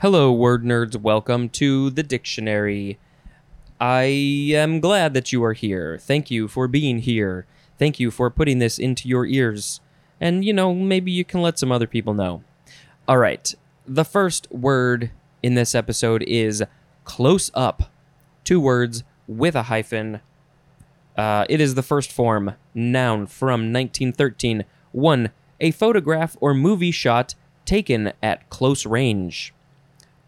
Hello, word nerds. Welcome to the dictionary. I am glad that you are here. Thank you for being here. Thank you for putting this into your ears. And, you know, maybe you can let some other people know. All right. The first word in this episode is close up. Two words with a hyphen. Uh, it is the first form, noun from 1913. One, a photograph or movie shot taken at close range.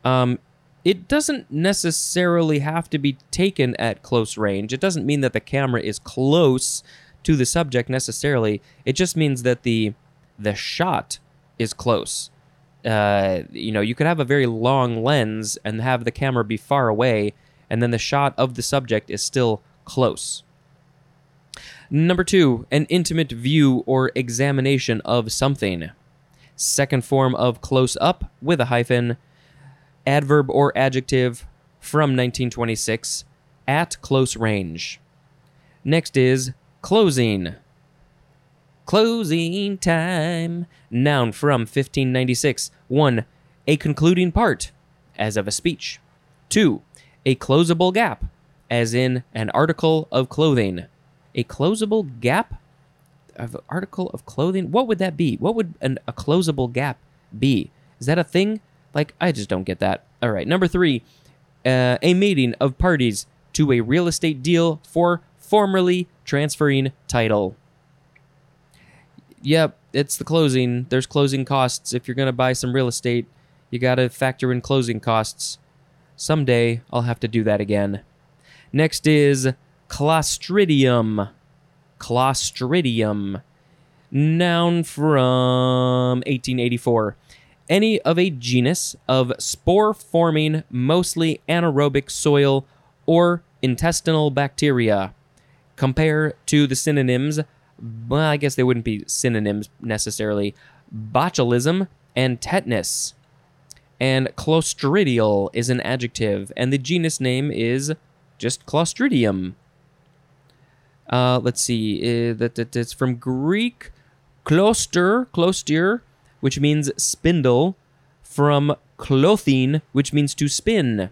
Um, it doesn't necessarily have to be taken at close range. It doesn't mean that the camera is close to the subject necessarily. It just means that the the shot is close. Uh, you know, you could have a very long lens and have the camera be far away, and then the shot of the subject is still close. Number two, an intimate view or examination of something. Second form of close up with a hyphen, adverb or adjective from 1926, at close range. Next is closing. Closing time. Noun from 1596. 1. A concluding part, as of a speech. 2. A closable gap, as in an article of clothing. A closable gap? Of article of clothing? What would that be? What would an, a closable gap be? Is that a thing? Like, I just don't get that. All right. Number three, uh, a meeting of parties to a real estate deal for formerly transferring title. Yep, it's the closing. There's closing costs. If you're going to buy some real estate, you got to factor in closing costs. Someday I'll have to do that again. Next is Clostridium. Clostridium. Noun from 1884. Any of a genus of spore forming, mostly anaerobic soil or intestinal bacteria. Compare to the synonyms, well, I guess they wouldn't be synonyms necessarily, botulism and tetanus. And clostridial is an adjective, and the genus name is just Clostridium. Uh, let's see, uh, that, that it's from Greek, kloster, kloster, which means spindle, from klothine, which means to spin.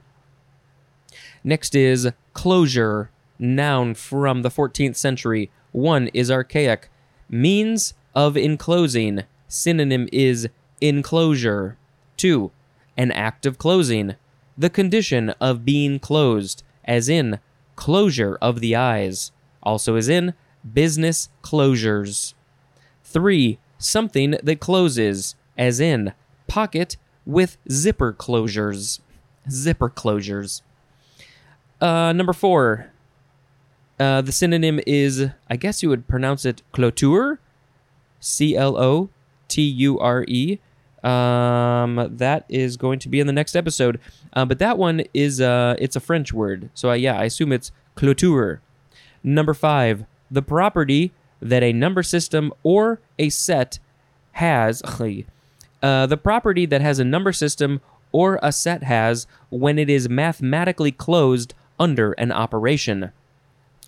Next is closure, noun from the 14th century. One is archaic, means of enclosing. Synonym is enclosure. Two, an act of closing, the condition of being closed, as in closure of the eyes, also as in business closures. Three, something that closes, as in pocket with zipper closures. Zipper closures. Uh, number four, uh, the synonym is, I guess you would pronounce it cloture, C L O T U R E. Um, that is going to be in the next episode. Uh, but that one is, uh, it's a French word. So, uh, yeah, I assume it's cloture. Number five, the property that a number system or a set has, uh, the property that has a number system or a set has when it is mathematically closed under an operation.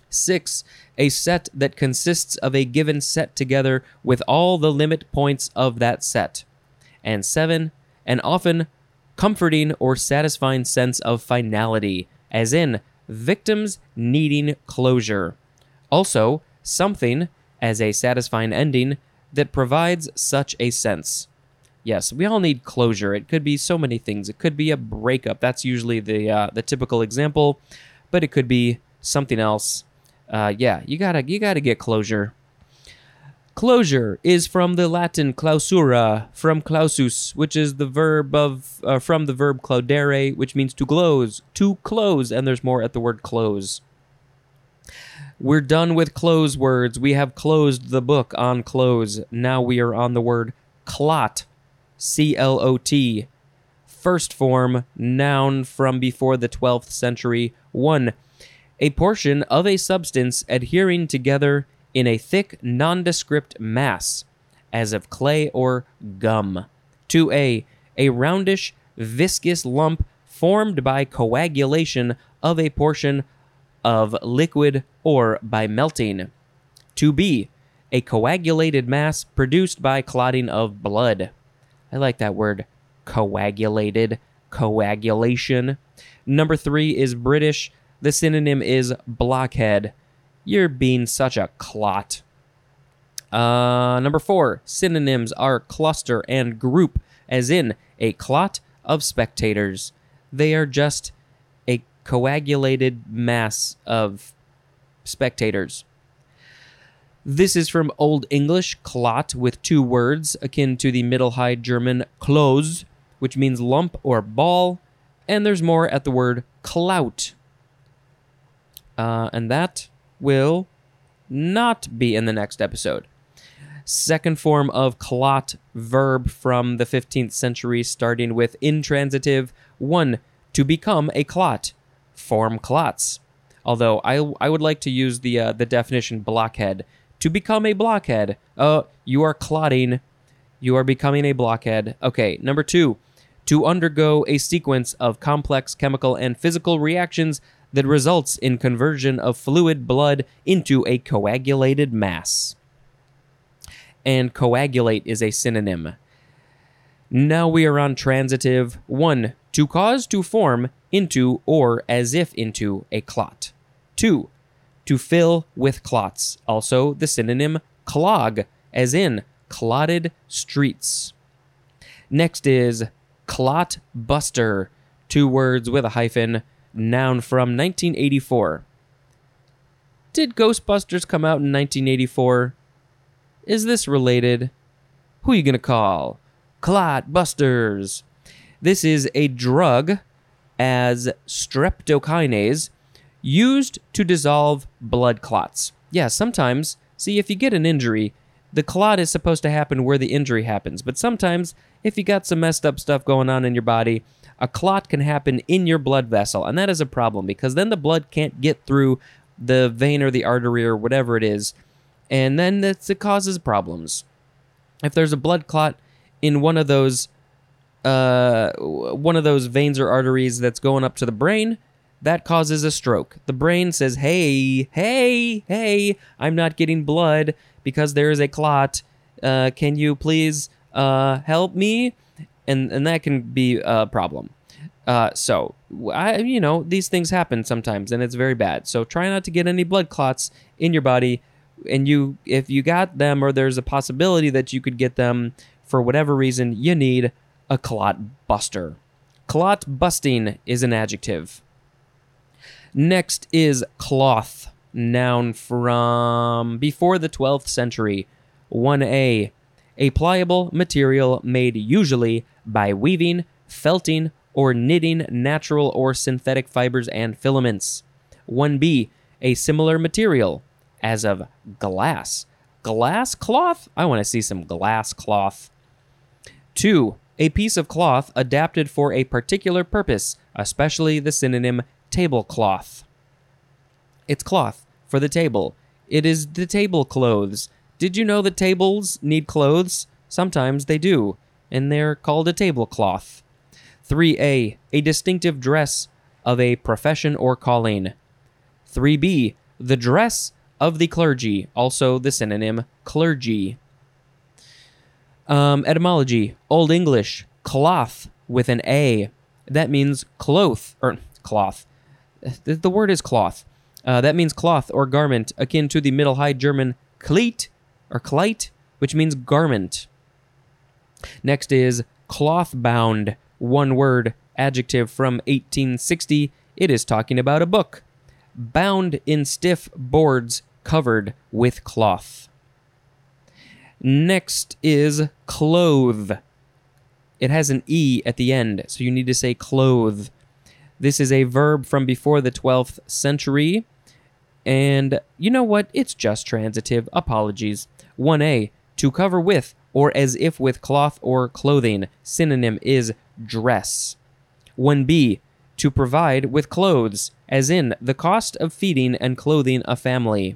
6. A set that consists of a given set together with all the limit points of that set. And 7. An often comforting or satisfying sense of finality, as in victims needing closure. Also, something as a satisfying ending that provides such a sense. Yes, we all need closure. It could be so many things. It could be a breakup. That's usually the uh, the typical example, but it could be something else. Uh, yeah, you gotta you gotta get closure. Closure is from the Latin clausura, from clausus, which is the verb of uh, from the verb claudere, which means to close, to close, and there's more at the word close. We're done with close words. We have closed the book on close. Now we are on the word clot, C L O T. First form, noun from before the 12th century. 1. A portion of a substance adhering together in a thick, nondescript mass, as of clay or gum. 2a. A roundish, viscous lump formed by coagulation of a portion of liquid or by melting. 2b. A coagulated mass produced by clotting of blood. I like that word, coagulated. coagulation. Number three is British. The synonym is blockhead. You're being such a clot. Uh, number four, synonyms are cluster and group, as in a clot of spectators. They are just coagulated mass of spectators. This is from Old English, clot, with two words, akin to the Middle High German Klose, which means lump or ball, and there's more at the word clout. Uh, and that will not be in the next episode. Second form of clot verb from the 15th century, starting with intransitive. One, to become a clot. Form clots. Although I, I would like to use the uh, the definition blockhead. To become a blockhead. Uh, you are clotting. You are becoming a blockhead. Okay, number two, to undergo a sequence of complex chemical and physical reactions that results in conversion of fluid blood into a coagulated mass. And coagulate is a synonym. Now we are on transitive. 1. To cause to form into or as if into a clot. 2. To fill with clots. Also the synonym clog, as in clotted streets. Next is clot buster, two words with a hyphen, noun from 1984. Did Ghostbusters come out in 1984? Is this related? Who are you going to call? Clot Busters. This is a drug as streptokinase used to dissolve blood clots. Yeah, sometimes, see, if you get an injury, the clot is supposed to happen where the injury happens. But sometimes, if you got some messed up stuff going on in your body, a clot can happen in your blood vessel. And that is a problem because then the blood can't get through the vein or the artery or whatever it is. And then it causes problems. If there's a blood clot in one of those uh, one of those veins or arteries that's going up to the brain, that causes a stroke. The brain says, "Hey, hey, hey, I'm not getting blood because there is a clot. Uh, can you please uh, help me?" And and that can be a problem. Uh, so I, you know, these things happen sometimes, and it's very bad. So try not to get any blood clots in your body. And you, if you got them, or there's a possibility that you could get them for whatever reason, you need a clot buster. Clot busting is an adjective. Next is cloth, noun from before the 12th century. 1a, a pliable material made usually by weaving, felting, or knitting natural or synthetic fibers and filaments. 1b, a similar material, as of glass. Glass cloth? I want to see some glass cloth. 2. A piece of cloth adapted for a particular purpose, especially the synonym tablecloth. It's cloth for the table. It is the table clothes. Did you know that tables need clothes? Sometimes they do, and they're called a tablecloth. 3a. A distinctive dress of a profession or calling. 3b. The dress of the clergy, also the synonym clergy. Um, etymology Old English, cloth with an A. That means cloth, or cloth. The, the word is cloth. Uh, that means cloth or garment, akin to the Middle High German Kleid or Kleit, which means garment. Next is cloth bound, one word, adjective from 1860. It is talking about a book. Bound in stiff boards covered with cloth. Next is clothe. It has an E at the end, so you need to say clothe. This is a verb from before the 12th century. And you know what? It's just transitive. Apologies. 1a, to cover with or as if with cloth or clothing. Synonym is dress. 1b, to provide with clothes, as in the cost of feeding and clothing a family.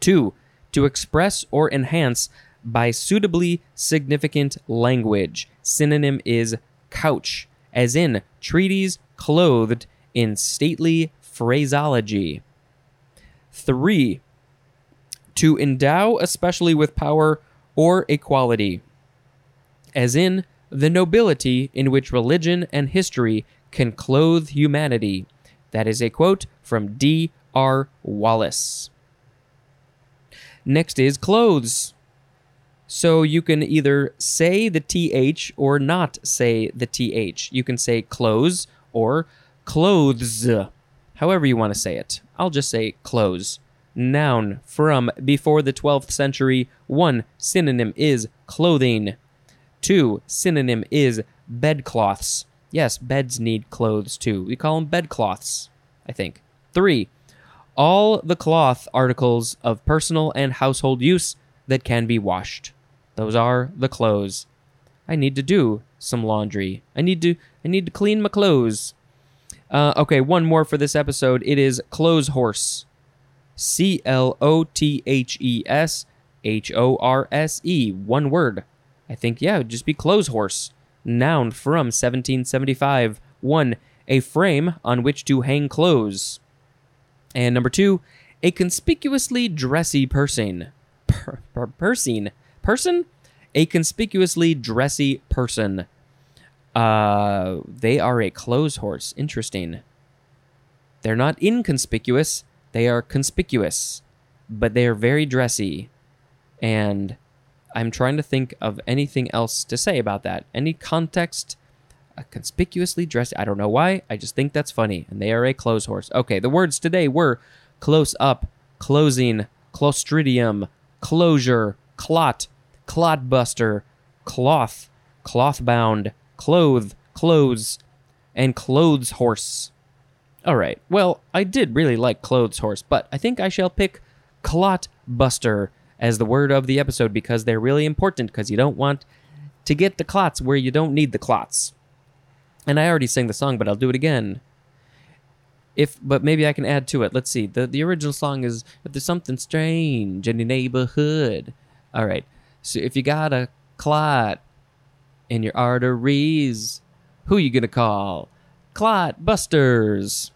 2 to express or enhance by suitably significant language. Synonym is couch, as in treaties clothed in stately phraseology. 3. To endow especially with power or equality, as in the nobility in which religion and history can clothe humanity. That is a quote from D. R. Wallace. Next is clothes. So you can either say the TH or not say the TH. You can say clothes or clothes, however you want to say it. I'll just say clothes. Noun from before the 12th century. One synonym is clothing. Two synonym is bedclothes. Yes, beds need clothes too. We call them bedclothes, I think. Three, all the cloth articles of personal and household use that can be washed. Those are the clothes. I need to do some laundry. I need to I need to clean my clothes. Uh, okay, one more for this episode. It is clothes horse. C L O T H E S H O R S E. One word. I think, yeah, it would just be clothes horse. Noun from 1775. One, a frame on which to hang clothes. And number two, a conspicuously dressy person. Per, per, person? Person? A conspicuously dressy person. Uh, they are a clothes horse. Interesting. They're not inconspicuous, they are conspicuous, but they are very dressy. And I'm trying to think of anything else to say about that. Any context? A conspicuously dressed. I don't know why. I just think that's funny. And they are a clothes horse. Okay, the words today were close up, closing, clostridium, closure, clot, clotbuster, cloth, cloth bound, clothe, clothes, and clothes horse. All right. Well, I did really like clothes horse, but I think I shall pick clot buster as the word of the episode because they're really important because you don't want to get the clots where you don't need the clots. And I already sang the song, but I'll do it again. If but maybe I can add to it. Let's see. The the original song is if there's something strange in your neighborhood. All right. So if you got a clot in your arteries, who you gonna call? Clot busters.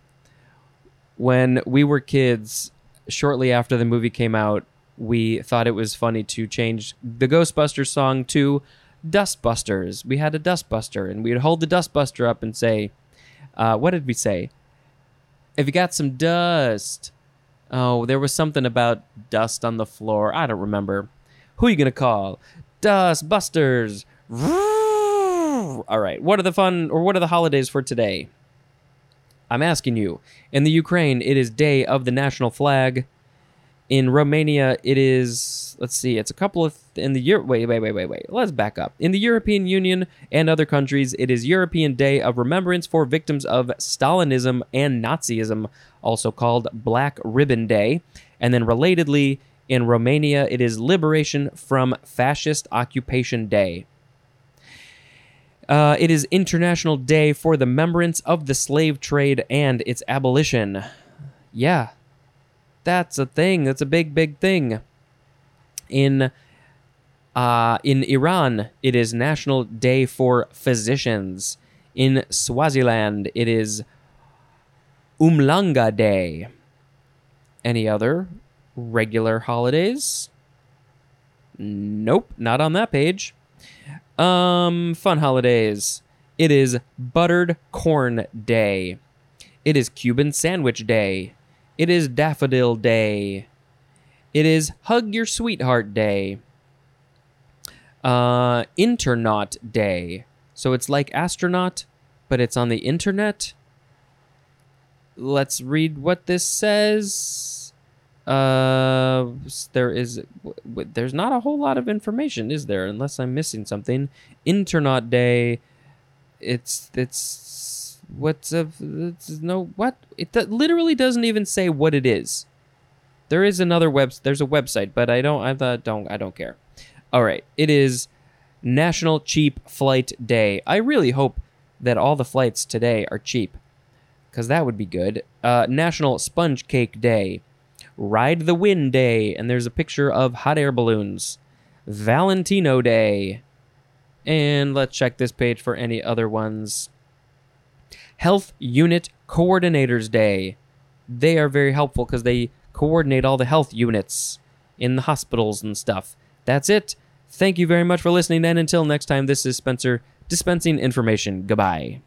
When we were kids, shortly after the movie came out, we thought it was funny to change the Ghostbusters song to Dustbusters. We had a Dustbuster, and we'd hold the Dustbuster up and say, uh, "What did we say? If you got some dust." Oh, there was something about dust on the floor. I don't remember. Who are you gonna call? Dustbusters. All right. What are the fun or what are the holidays for today? I'm asking you. In the Ukraine, it is Day of the National Flag. In Romania, it is let's see, it's a couple of in the year. Wait, wait, wait, wait, wait. Let's back up. In the European Union and other countries, it is European Day of Remembrance for victims of Stalinism and Nazism, also called Black Ribbon Day. And then, relatedly, in Romania, it is Liberation from Fascist Occupation Day. Uh, it is International Day for the Remembrance of the Slave Trade and its abolition. Yeah, that's a thing. That's a big, big thing. In uh, in Iran, it is National Day for Physicians. In Swaziland, it is Umhlanga Day. Any other regular holidays? Nope, not on that page. Um, fun holidays. It is Buttered Corn Day. It is Cuban Sandwich Day. It is Daffodil Day. It is Hug Your Sweetheart Day. Uh, Internaut Day. So it's like astronaut, but it's on the internet. Let's read what this says. Uh, there is, there's not a whole lot of information, is there? Unless I'm missing something. Internaut Day. It's it's what's a it's no what it literally doesn't even say what it is. There is another web. There's a website, but I don't. I thought don't. I don't care. All right. It is National Cheap Flight Day. I really hope that all the flights today are cheap, because that would be good. Uh, National Sponge Cake Day. Ride the Wind Day, and there's a picture of hot air balloons. Valentino Day. And let's check this page for any other ones. Health Unit Coordinators Day. They are very helpful because they coordinate all the health units in the hospitals and stuff. That's it. Thank you very much for listening, and until next time, this is Spencer dispensing information. Goodbye.